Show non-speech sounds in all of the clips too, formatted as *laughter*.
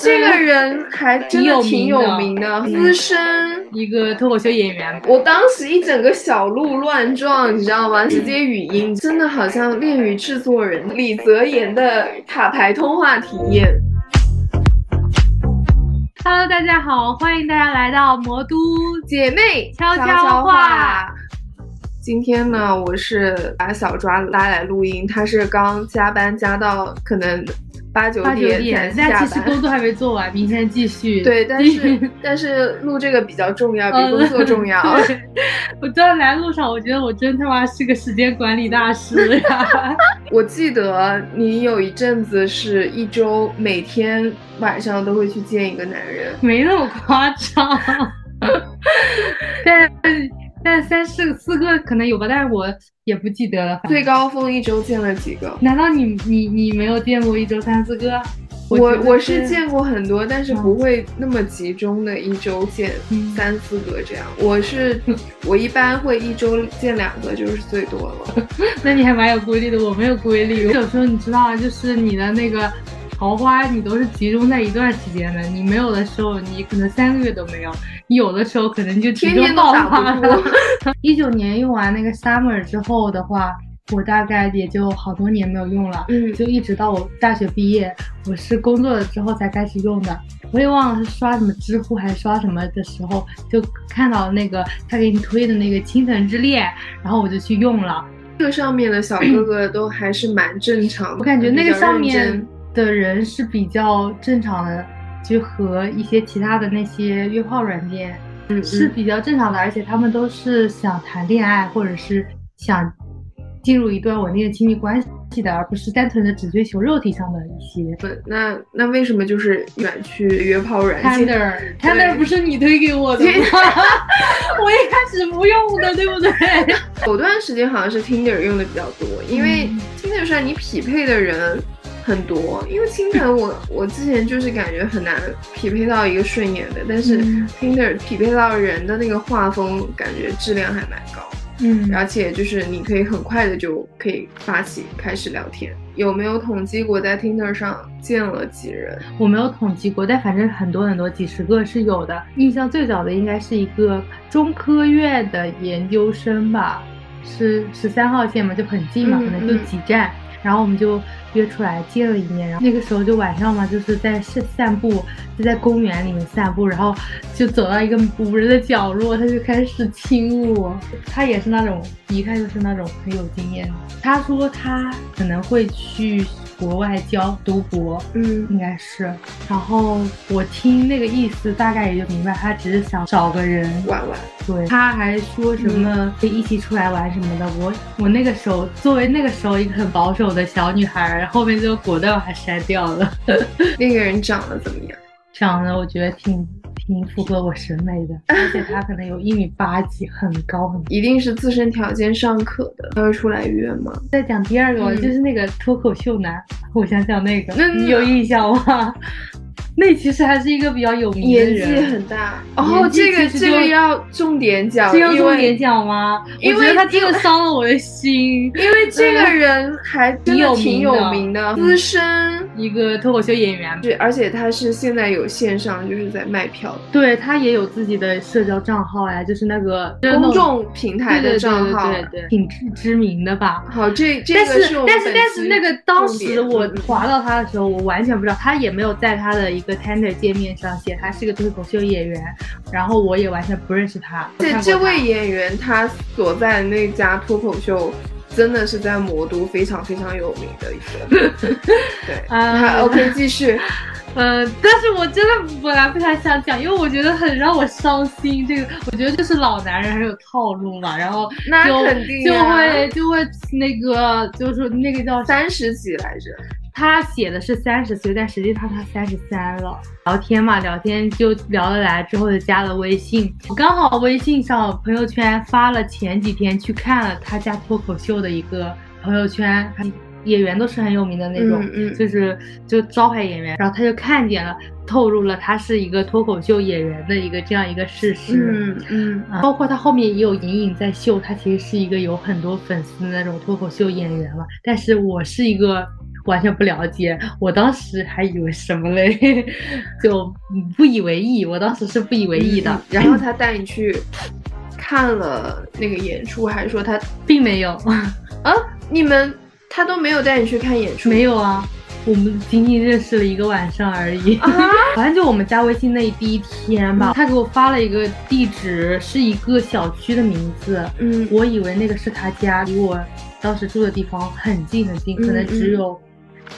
这个人还真的挺有名的，资深一个脱口秀演员。我当时一整个小鹿乱撞，你知道吗？直接语音，真的好像恋与制作人李泽言的卡牌通话体验。Hello，大家好，欢迎大家来到魔都姐妹悄悄悄话。今天呢，我是把小抓拉来录音，他是刚加班加到可能八九点下但其实工。作还没做完，明天继续。*laughs* 对，但是 *laughs* 但是录这个比较重要，比工作重要。*laughs* 我昨天来路上，我觉得我真他妈是个时间管理大师呀！我记得你有一阵子是一周每天晚上都会去见一个男人，没那么夸张，但但三四四个可能有吧，但是我也不记得了。最高峰一周见了几个？难道你你你没有见过一周三四个？我我是见过很多，但是嗯不会那么集中的一周见嗯三四个这样。我是 *laughs* 我一般会一周见两个就是最多了。*laughs* 那你还蛮有规律的，我没有规律。有时候你知道啊，就是你的那个桃花，你都是集中在一段时间的。你没有的时候，你可能三个月都没有；你有的时候，可能就天天都打爆发不了。*laughs* 一九年用完那个 summer 之后的话，我大概也就好多年没有用了。嗯就一直到我大学毕业，我是工作了之后才开始用的。我也忘了是刷什么知乎还是刷什么的时候，就看到那个他给你推的那个《倾城之恋》，然后我就去用了。这个上面的小哥哥 *clears throat* 都还是蛮正常的，我感觉那个上面的人是比较正常的，就和一些其他的那些约炮软件嗯嗯是比较正常的，而且他们都是想谈恋爱或者是想进入一段稳定的亲密关系的，而不是单纯的只追求肉体上的一些。那那为什么就是远去约炮软件？Tinder，Tinder *laughs* 不是你推给我的吗？*laughs* 我一开始不用的，对不对？*laughs* 有段时间好像是 Tinder 用的比较多，因为嗯 Tinder 上你匹配的人很多。因为倾城 *laughs* 我我之前就是感觉很难匹配到一个顺眼的，但是嗯 Tinder 匹配到人的那个画风，感觉质量还蛮高，嗯，而且就是你可以很快的就可以发起开始聊天。有没有统计过在 Tinder 上见了几人？我没有统计过，但反正很多很多，几十个是有的。印象最早的应该是一个中科院的研究生吧，是十三号线嘛，就很近嘛，嗯可能就嗯几站。然后我们就约出来见了一面，然后那个时候就晚上嘛，就是在散散步，就在公园里面散步，然后就走到一个无人的角落，他就开始亲我。他也是那种一看就是那种很有经验的。他说他可能会去国外教读博，嗯应该是。然后我听那个意思，大概也就明白，他只是想找个人。玩玩。对，他还说什么可以一起出来玩什么的。我我那个时候作为那个时候一个很保守的小女孩，后面就果断把他删掉了。*laughs* 那个人长得怎么样？长得我觉得挺挺符合我审美的，而且他可能有一米八几，很高很高。一定是自身条件尚可的，他会出来约吗？再讲第二个，嗯就是那个脱口秀男，我想想那个，那你有印象吗？那其实还是一个比较有名的人年，纪很大哦，这个这个要重点讲，这要重点讲吗？因为他真的伤了我的心。因为这个人还真的挺有名的，资深，一个脱口秀演员，对，而且他是现在有线上就是在卖票对他也有自己的社交账号呀，就是那个公众平台的账号。对对对，挺知知名的吧。好，这这但个是但是但是那个当时我划到他的时候，我完全不知道，他也没有在他的一个 Tender 界面上写他是个脱口秀演员，然后我也完全不认识他。这这位演员他所在的那家脱口秀。真的是在魔都非常非常有名的一个，*laughs* 对，啊好，OK，继续。呃，但是我真的本来不太想讲，因为我觉得很让我伤心。这个我觉得就是老男人很有套路嘛，然后那就肯定就啊会就会那个就是那个叫三十几来着，他写的是三十岁，但实际上他三十三了。聊天嘛，聊天就聊得来，之后就加了微信。我刚好微信上朋友圈发了前几天去看了他家脱口秀的一个朋友圈，演员都是很有名的那种，嗯嗯就是就招牌演员。然后他就看见了，透露了他是一个脱口秀演员的一个这样一个事实。嗯嗯啊，包括他后面也有隐隐在秀，他其实是一个有很多粉丝的那种脱口秀演员了。但是我是一个，完全不了解。我当时还以为什么嘞，*laughs* 就不以为意。我当时是不以为意的。然后他带你去看了那个演出，还是说他 *laughs* 并没有？啊，你们他都没有带你去看演出？没有啊。我们仅仅认识了一个晚上而已，*laughs* 好像就我们加微信那第一天吧，他给我发了一个地址，是一个小区的名字，嗯，我以为那个是他家，离我当时住的地方很近很近，可能只有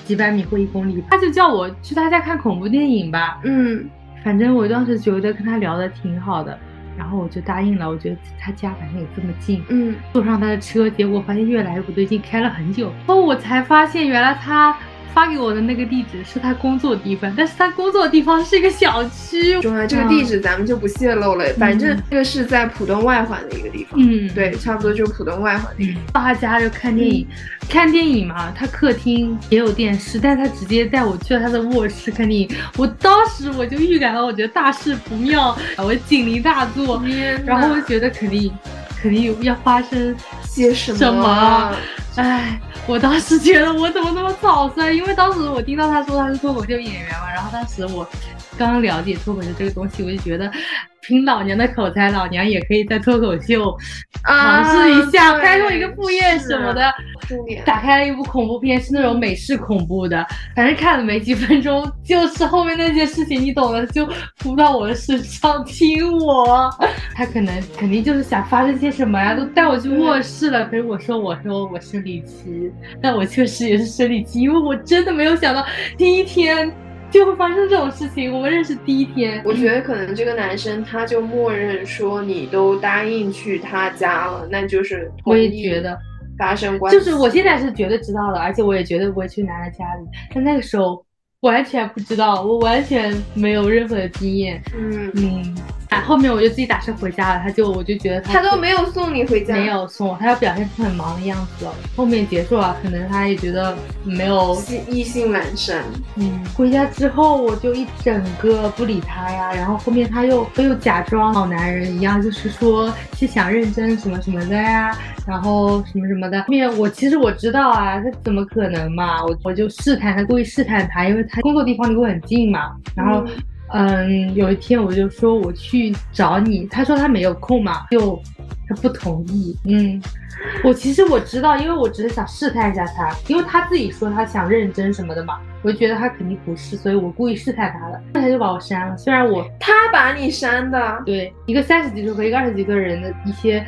几百米或一公里，他就叫我去他家看恐怖电影吧，嗯，反正我当时觉得跟他聊的挺好的，然后我就答应了，我觉得他家反正也这么近，嗯，坐上他的车，结果发现越来越不对劲，开了很久，后我才发现原来他。发给我的那个地址是他工作地方，但是他工作的地方是一个小区。中啊，这个地址咱们就不泄露了。反正这个是在浦东外环的一个地方。嗯，对，差不多就是浦东外环那个。到他家就看电影，看电影嘛，他客厅也有电视，但他直接带我去了他的卧室看电影。我当时我就预感到，我觉得大事不妙，我警铃大作，然后我觉得肯定肯定要发生些什么。唉，我当时觉得我怎么那么草率？因为当时我听到他说他是脱口秀演员嘛，然后当时我刚刚了解脱口秀这个东西，我就觉得。凭老娘的口才，老娘也可以在脱口秀尝试一下，开拓一个副业什么的。打开了一部恐怖片，是那种美式恐怖的，反正看了没几分钟，就是后面那件事情，你懂的，就扑到我的身上 *laughs* 亲我。他可能肯定就是想发生些什么呀，都带我去卧室了。可是我说，我说我生理期，但我确实也是生理期，因为我真的没有想到第一天。就会发生这种事情。我们认识第一天，我觉得可能这个男生他就默认说你都答应去他家了，那就是我也觉得发生关系。就是我现在是绝对知道了，而且我也绝对不会去男的家里。但那个时候完全不知道，我完全没有任何的经验。嗯嗯。后面我就自己打车回家了，他就我就觉得他都没有送你回家，没有送，他要表现出很忙的样子。后面结束了，可能他也觉得没有异性阑珊。嗯，回家之后我就一整个不理他呀，然后后面他又他又假装好男人一样，就是说是想认真什么什么的呀，然后什么什么的。后面我其实我知道啊，他怎么可能嘛？我我就试探他，故意试探他，因为他工作地方离我很近嘛，然后。嗯，嗯有一天我就说我去找你，他说他没有空嘛，就他不同意。嗯，我其实我知道，因为我只是想试探一下他，因为他自己说他想认真什么的嘛，我就觉得他肯定不是，所以我故意试探他了，他就把我删了。虽然我他把你删的，对，一个三十几岁和一个二十几岁人的一些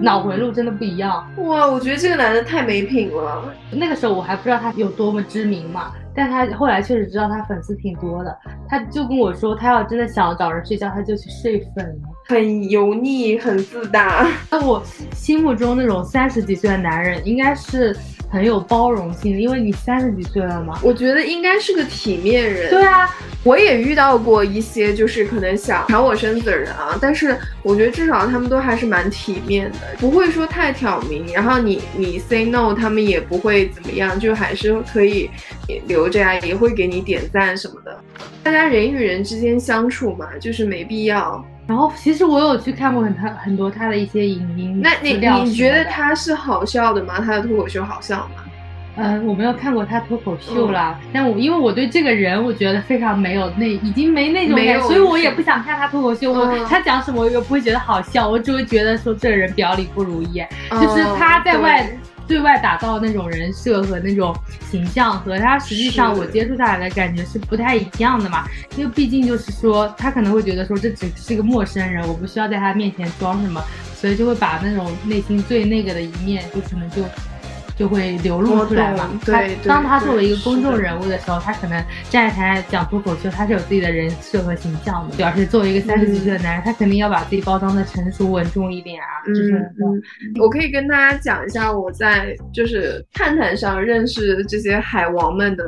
脑回路真的不一样。哇，我觉得这个男的太没品了。那个时候我还不知道他有多么知名嘛。但他后来确实知道他粉丝挺多的，他就跟我说，他要真的想找人睡觉，他就去睡粉了，很油腻，很自大。*laughs* 那我心目中那种三十几岁的男人，应该是。很有包容性的，因为你三十几岁了嘛，我觉得应该是个体面人。对啊，我也遇到过一些就是可能想抢我身子的人啊，但是我觉得至少他们都还是蛮体面的，不会说太挑明。然后你你 say no，他们也不会怎么样，就还是可以留着呀，也会给你点赞什么的。大家人与人之间相处嘛，就是没必要。然后其实我有去看过很他很多他的一些影音，那你你觉得他是好笑的吗？他的脱口秀好笑吗？嗯，我没有看过他脱口秀啦，但我因为我对这个人我觉得非常没有那已经没那种感，所以我也不想看他脱口秀。我他讲什么我也不会觉得好笑，我只会觉得说这个人表里不如意，就是他在外。对外打造那种人设和那种形象，和他实际上我接触下来的感觉是不太一样的嘛。因为毕竟就是说，他可能会觉得说这只是一个陌生人，我不需要在他面前装什么，所以就会把那种内心最那个的一面，就可能就。就会流露出来嘛。对，当他作为一个公众人物的时候，他可能站在台讲脱口秀，他是有自己的人设和形象的。主要是作为一个三十几岁的男人，他肯定要把自己包装的成熟稳重一点啊。嗯嗯。我可以跟大家讲一下我在就是探探上认识这些海王们的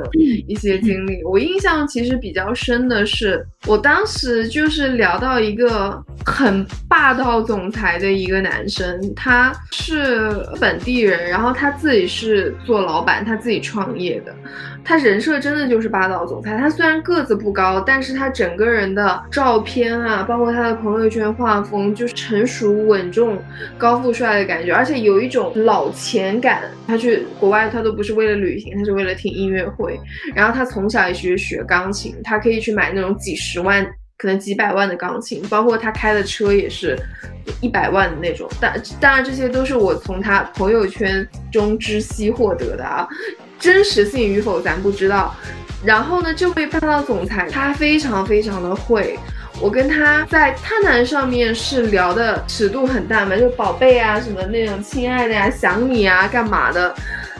一些经历。我印象其实比较深的是，我当时就是聊到一个很霸道总裁的一个男生，他是本地人，然后他自己。里是做老板，他自己创业的。他人设真的就是霸道总裁。他虽然个子不高，但是他整个人的照片啊，包括他的朋友圈画风，就是成熟稳重、高富帅的感觉，而且有一种老钱感。他去国外，他都不是为了旅行，他是为了听音乐会。然后他从小也学学钢琴，他可以去买那种几十万、可能几百万的钢琴，包括他开的车也是一百万的那种。但当然，这些都是我从他朋友圈中知悉获得的啊。真实性与否咱不知道，然后呢，这位霸道总裁他非常非常的会，我跟他在探谈上面是聊的尺度很大嘛，就宝贝啊什么那种亲爱的呀，想你啊干嘛的。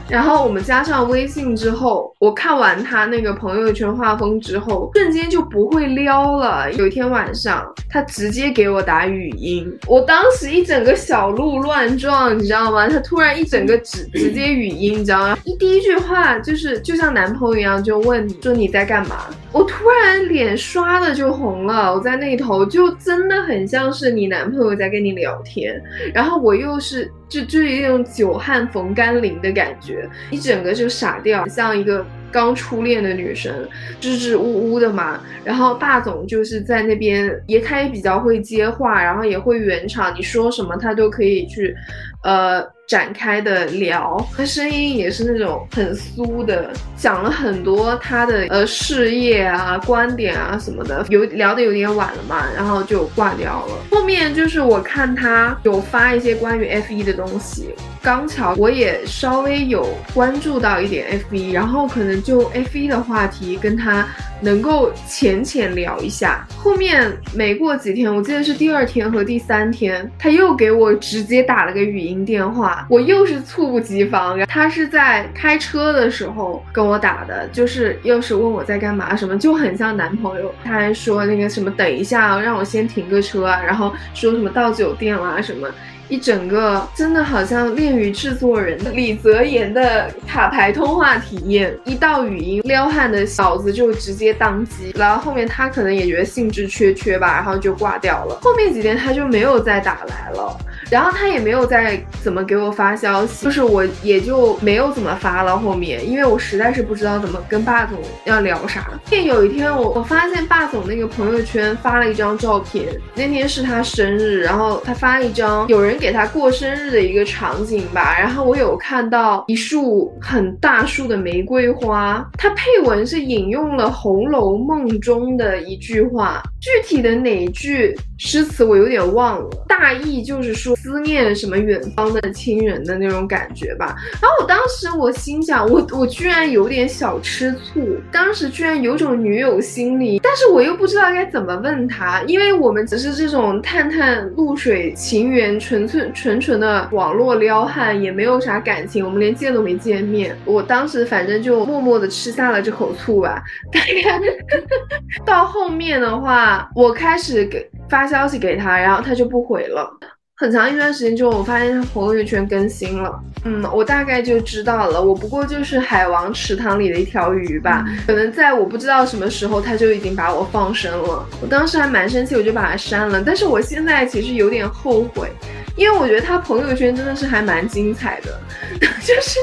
然后我们加上微信之后，我看完他那个朋友圈画风之后，瞬间就不会撩了。有一天晚上，他直接给我打语音，我当时一整个小鹿乱撞，你知道吗？他突然一整个直直接语音，你知道吗？一第一句话就是就像男朋友一样，就问你说你在干嘛？我突然脸刷的就红了，我在那头就真的很像是你男朋友在跟你聊天，然后我又是。就就是一种久旱逢甘霖的感觉，一整个就傻掉，像一个刚初恋的女生，支支吾吾的嘛。然后霸总就是在那边也他也比较会接话，然后也会圆场，你说什么他都可以去，呃。展开的聊，他声音也是那种很酥的，讲了很多他的呃事业啊、观点啊什么的，有聊的有点晚了嘛，然后就挂掉了。后面就是我看他有发一些关于 F 一的东西，刚巧我也稍微有关注到一点 F 一，然后可能就 F 一的话题跟他能够浅浅聊一下。后面没过几天，我记得是第二天和第三天，他又给我直接打了个语音电话。我又是猝不及防，他是在开车的时候跟我打的，就是又是问我在干嘛，什么就很像男朋友。他还说那个什么，等一下让我先停个车啊，然后说什么到酒店啦什么。一整个真的好像恋与制作人李泽言的卡牌通话体验，一到语音撩汉的小子就直接当机，然后后面他可能也觉得兴致缺缺吧，然后就挂掉了。后面几天他就没有再打来了，然后他也没有再怎么给我发消息，就是我也就没有怎么发了。后面因为我实在是不知道怎么跟霸总要聊啥。便有一天我我发现霸总那个朋友圈发了一张照片，那天是他生日，然后他发了一张有人。给他过生日的一个场景吧，然后我有看到一束很大束的玫瑰花，它配文是引用了《红楼梦》中的一句话，具体的哪句诗词我有点忘了，大意就是说思念什么远方的亲人的那种感觉吧。然后我当时我心想，我我居然有点小吃醋，当时居然有种女友心理，但是我又不知道该怎么问他，因为我们只是这种探探露水情缘纯。粹纯纯的网络撩汉，也没有啥感情，我们连见都没见面。我当时反正就默默的吃下了这口醋吧。大概 *laughs* 到后面的话，我开始给发消息给他，然后他就不回了。很长一段时间之后，我发现他朋友圈更新了，嗯，我大概就知道了。我不过就是海王池塘里的一条鱼吧，可能在我不知道什么时候，他就已经把我放生了。我当时还蛮生气，我就把他删了。但是我现在其实有点后悔。因为我觉得他朋友圈真的是还蛮精彩的，*laughs* 就是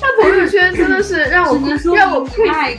他朋友圈真的是让我让我窥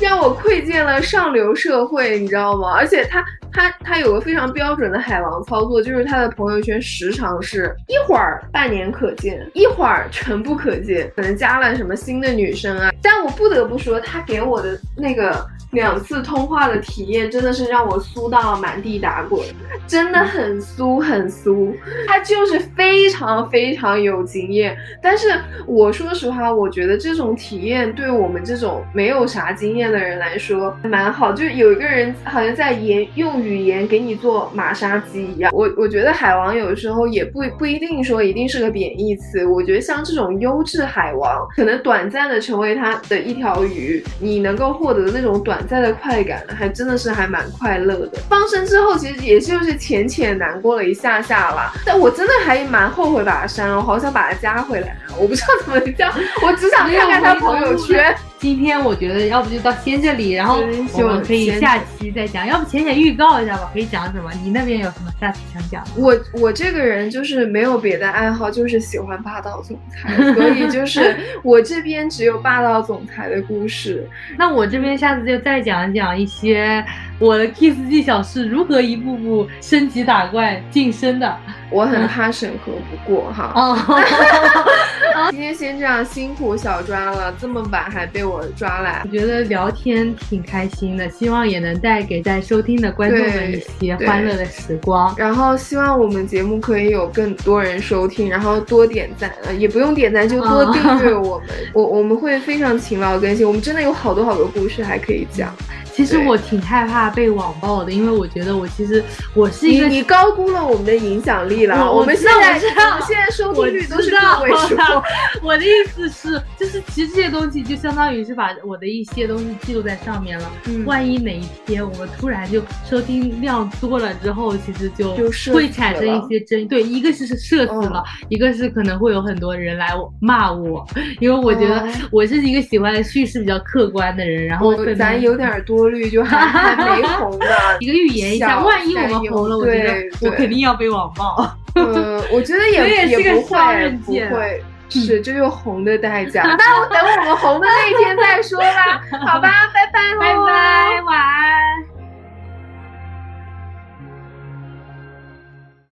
让我愧见了上流社会，你知道吗？而且他他他有个非常标准的海王操作，就是他的朋友圈时常是一会儿半年可见，一会儿全部可见，可能加了什么新的女生啊。但我不得不说，他给我的那个。两次通话的体验真的是让我酥到满地打滚，真的很酥很酥。他就是非常非常有经验，但是我说实话，我觉得这种体验对我们这种没有啥经验的人来说蛮好，就有一个人好像在言用语语言给你做马杀鸡一样。我我觉得海王有时候也不不一定说一定是个贬义词，我觉得像这种优质海王，可能短暂的成为他的一条鱼，你能够获得那种短。暂的快感，还真的是还蛮快乐的。放生之后，其实也就是浅浅难过了一下下啦。但我真的还蛮后悔把它删了，我好想把它加回来啊。我不知道怎么加，我只想看看他朋友圈。今天我觉得要不就到先这里，然后我们可以下期再讲。要不浅浅预告一下吧，可以讲什么？你那边有什么下期想讲的？我我这个人就是没有别的爱好，就是喜欢霸道总裁，*laughs* 所以就是我这边只有霸道总裁的故事。*laughs* 那我这边下次就再讲讲一些我的 kiss 技巧是如何一步步升级打怪晋升的。我很怕审核不过哈。哦，*laughs* 今天先这样，辛苦小抓了，这么晚还被我抓来。我觉得聊天挺开心的，希望也能带给在收听的观众们一些欢乐的时光。然后希望我们节目可以有更多人收听，然后多点赞，呃，也不用点赞，就多订阅我们。我我们会非常勤劳更新，我们真的有好多好多故事还可以讲。其实我挺害怕被网暴的，因为我觉得我其实我是一个你高估了我们的影响力了。我们现在我们现在收听率都是个位数。我的意思是，就是其实这些东西就相当于是把我的一些东西记录在上面了。嗯。万一哪一天我们突然就收听量多了之后，其实就会产生一些争议。对，一个是社死了，一个是可能会有很多人来骂我，因为我觉得我是一个喜欢叙事比较客观的人。然后咱有点多。率就还还没 *laughs* 红的，*laughs* 一个预言一下，万一我们红了，我觉得我肯定要被网暴。呃，*laughs* 我觉得也也不会，不会，是这就是红的代价。那我等我们红的那一天再说吧，好吧，拜拜，拜拜，晚安。